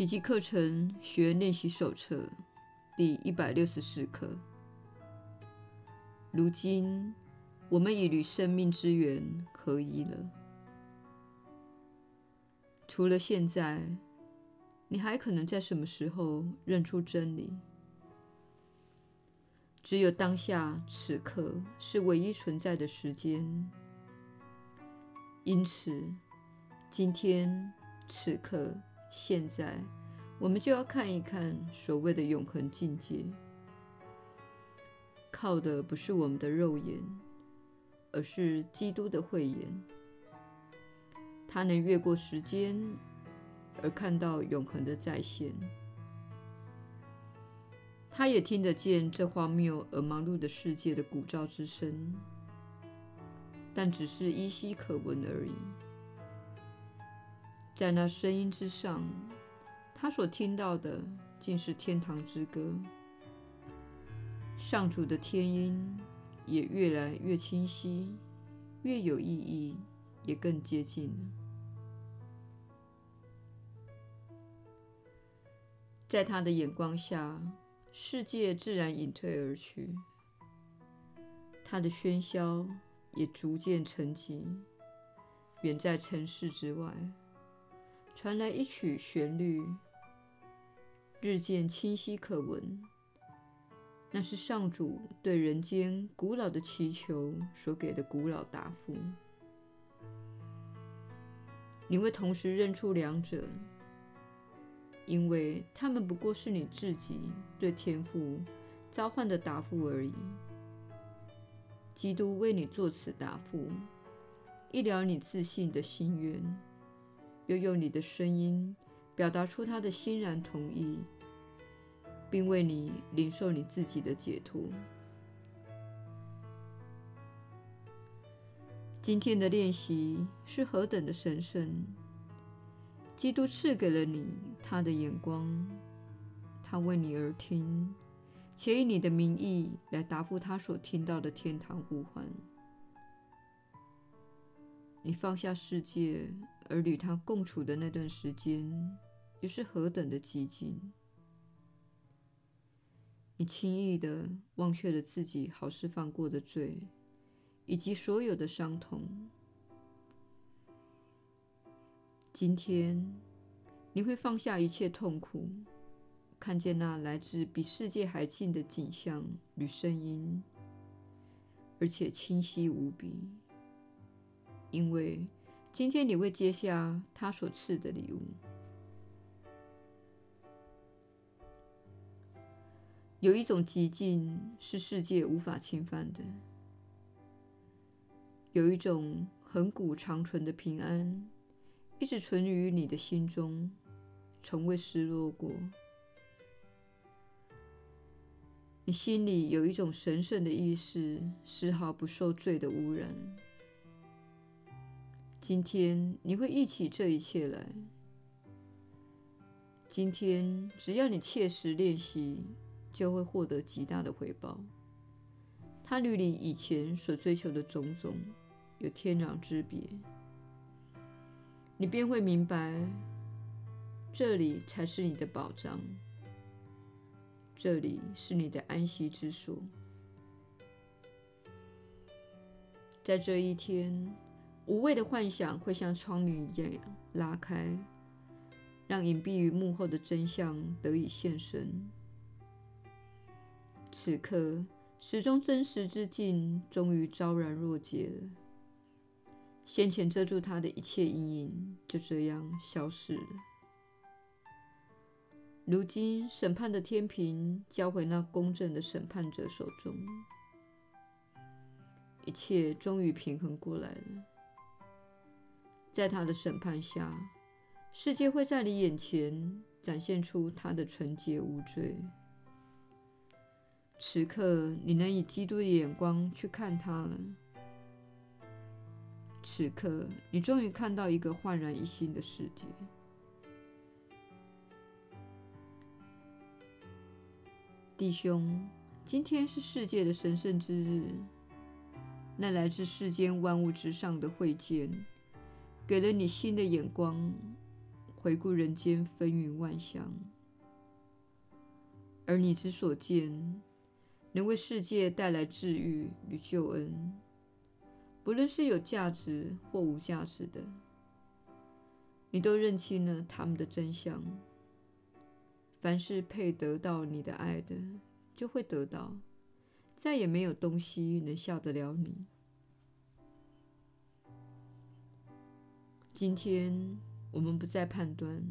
奇迹课程学员练习手册第一百六十四课。如今，我们已与生命之源合一了。除了现在，你还可能在什么时候认出真理？只有当下此刻是唯一存在的时间。因此，今天此刻。现在，我们就要看一看所谓的永恒境界，靠的不是我们的肉眼，而是基督的慧眼。他能越过时间，而看到永恒的再现。他也听得见这荒谬而忙碌的世界的鼓噪之声，但只是依稀可闻而已。在那声音之上，他所听到的竟是天堂之歌。上主的天音也越来越清晰，越有意义，也更接近了。在他的眼光下，世界自然隐退而去，他的喧嚣也逐渐沉寂，远在尘世之外。传来一曲旋律，日渐清晰可闻。那是上主对人间古老的祈求所给的古老答复。你会同时认出两者，因为他们不过是你自己对天父召唤的答复而已。基督为你作此答复，一了你自信的心愿。又用你的声音表达出他的欣然同意，并为你领受你自己的解脱。今天的练习是何等的神圣！基督赐给了你他的眼光，他为你而听，且以你的名义来答复他所听到的天堂呼唤。你放下世界。而与他共处的那段时间，又是何等的寂静！你轻易地忘却了自己好似犯过的罪，以及所有的伤痛。今天，你会放下一切痛苦，看见那来自比世界还近的景象与声音，而且清晰无比，因为。今天你会接下他所赐的礼物。有一种寂静是世界无法侵犯的，有一种恒古长存的平安，一直存于你的心中，从未失落过。你心里有一种神圣的意识，丝毫不受罪的污染。今天你会忆起这一切来。今天只要你切实练习，就会获得极大的回报。它与你以前所追求的种种有天壤之别。你便会明白，这里才是你的宝藏，这里是你的安息之所。在这一天。无谓的幻想会像窗帘一样拉开，让隐蔽于幕后的真相得以现身。此刻，始终真实之境终于昭然若揭了。先前遮住它的一切阴影就这样消失了。如今，审判的天平交回那公正的审判者手中，一切终于平衡过来了。在他的审判下，世界会在你眼前展现出他的纯洁无罪。此刻，你能以基督的眼光去看他了。此刻，你终于看到一个焕然一新的世界。弟兄，今天是世界的神圣之日，那来自世间万物之上的慧见。给了你新的眼光，回顾人间风云万象，而你之所见，能为世界带来治愈与救恩，不论是有价值或无价值的，你都认清了他们的真相。凡是配得到你的爱的，就会得到，再也没有东西能吓得了你。今天我们不再判断，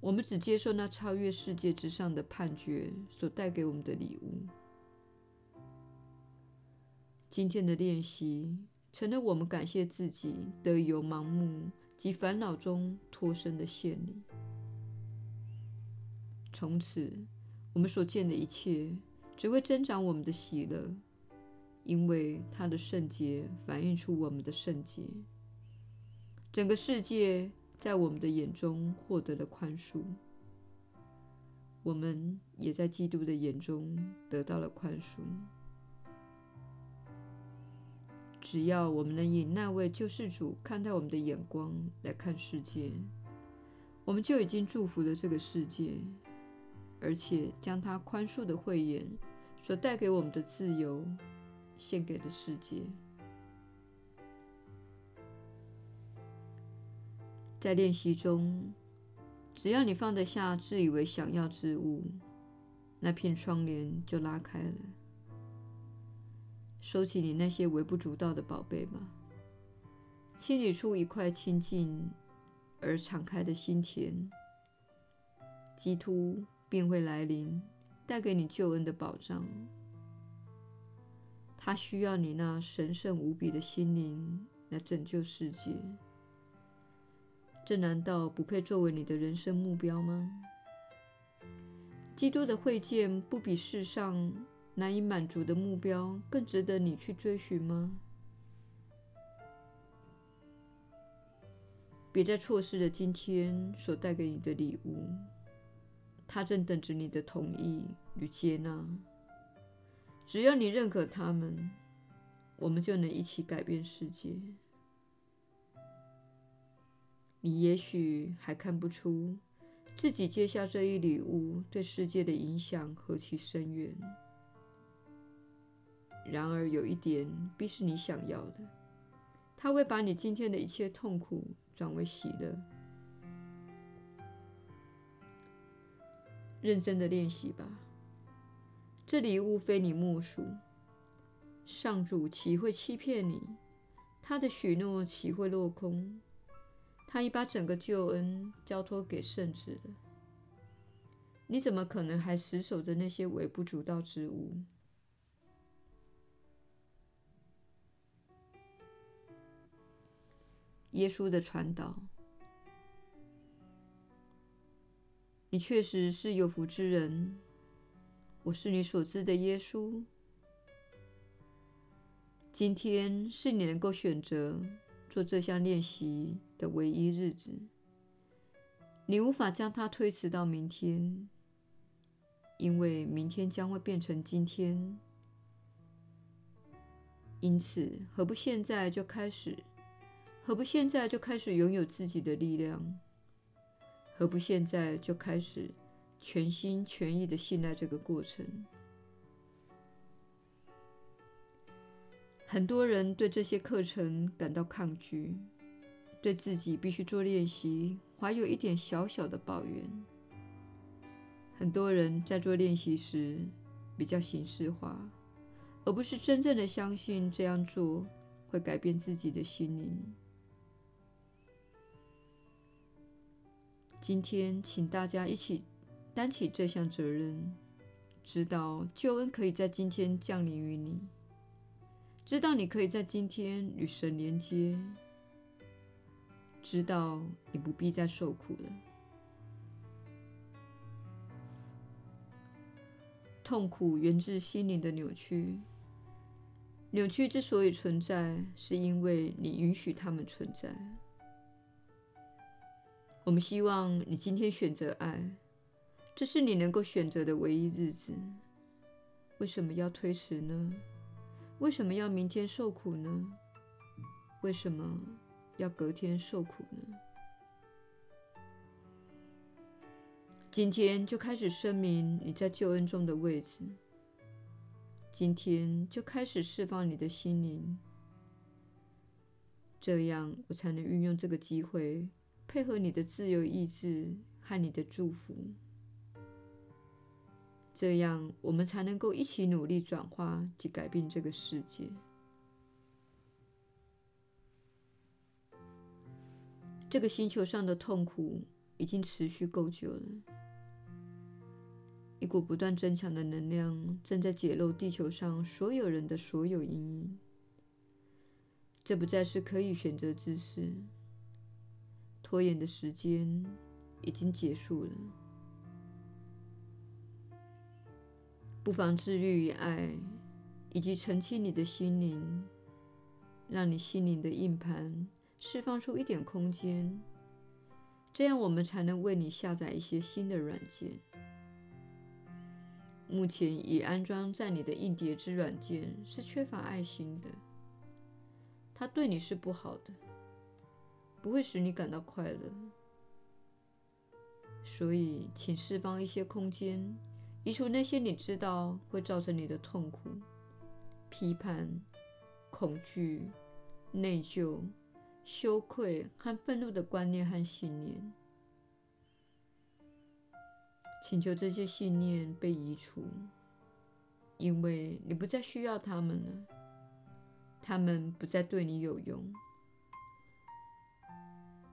我们只接受那超越世界之上的判决所带给我们的礼物。今天的练习成了我们感谢自己得以由盲目及烦恼中脱身的献礼。从此，我们所见的一切只会增长我们的喜乐，因为它的圣洁反映出我们的圣洁。整个世界在我们的眼中获得了宽恕，我们也在基督的眼中得到了宽恕。只要我们能以那位救世主看待我们的眼光来看世界，我们就已经祝福了这个世界，而且将他宽恕的慧眼所带给我们的自由献给了世界。在练习中，只要你放得下自以为想要之物，那片窗帘就拉开了。收起你那些微不足道的宝贝吧，清理出一块清净而敞开的心田，基督便会来临，带给你救恩的保障。他需要你那神圣无比的心灵来拯救世界。这难道不配作为你的人生目标吗？基督的会见不比世上难以满足的目标更值得你去追寻吗？别再错失了今天所带给你的礼物，它正等着你的同意与接纳。只要你认可他们，我们就能一起改变世界。你也许还看不出自己接下这一礼物对世界的影响何其深远。然而，有一点必是你想要的，它会把你今天的一切痛苦转为喜乐。认真的练习吧，这礼物非你莫属。上主岂会欺骗你？他的许诺岂会落空？他已把整个救恩交托给圣子了，你怎么可能还死守着那些微不足道之物？耶稣的传导，你确实是有福之人。我是你所知的耶稣。今天是你能够选择做这项练习的唯一日子，你无法将它推迟到明天，因为明天将会变成今天。因此，何不现在就开始？何不现在就开始拥有自己的力量？何不现在就开始全心全意的信赖这个过程？很多人对这些课程感到抗拒。对自己必须做练习，怀有一点小小的抱怨。很多人在做练习时比较形式化，而不是真正的相信这样做会改变自己的心灵。今天，请大家一起担起这项责任，知道救恩可以在今天降临于你，知道你可以在今天与神连接。知道你不必再受苦了。痛苦源自心灵的扭曲，扭曲之所以存在，是因为你允许它们存在。我们希望你今天选择爱，这是你能够选择的唯一日子。为什么要推迟呢？为什么要明天受苦呢？为什么？要隔天受苦呢？今天就开始声明你在救恩中的位置。今天就开始释放你的心灵，这样我才能运用这个机会，配合你的自由意志和你的祝福。这样我们才能够一起努力转化及改变这个世界。这个星球上的痛苦已经持续够久了，一股不断增强的能量正在解漏地球上所有人的所有阴影。这不再是可以选择之事，拖延的时间已经结束了。不妨自律与爱，以及澄清你的心灵，让你心灵的硬盘。释放出一点空间，这样我们才能为你下载一些新的软件。目前已安装在你的硬碟之软件是缺乏爱心的，它对你是不好的，不会使你感到快乐。所以，请释放一些空间，移除那些你知道会造成你的痛苦、批判、恐惧、内疚。羞愧和愤怒的观念和信念，请求这些信念被移除，因为你不再需要他们了，他们不再对你有用。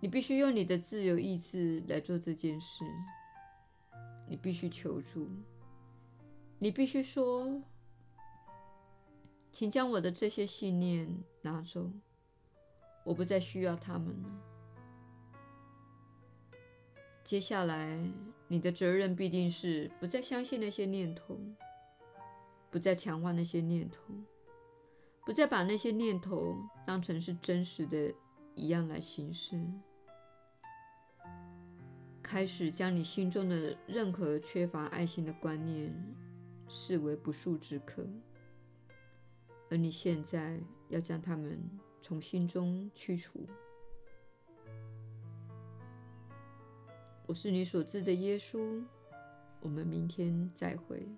你必须用你的自由意志来做这件事。你必须求助，你必须说：“请将我的这些信念拿走。”我不再需要他们了。接下来，你的责任必定是不再相信那些念头，不再强化那些念头，不再把那些念头当成是真实的一样来行事。开始将你心中的任何缺乏爱心的观念视为不速之客，而你现在要将它们。从心中驱除。我是你所知的耶稣。我们明天再会。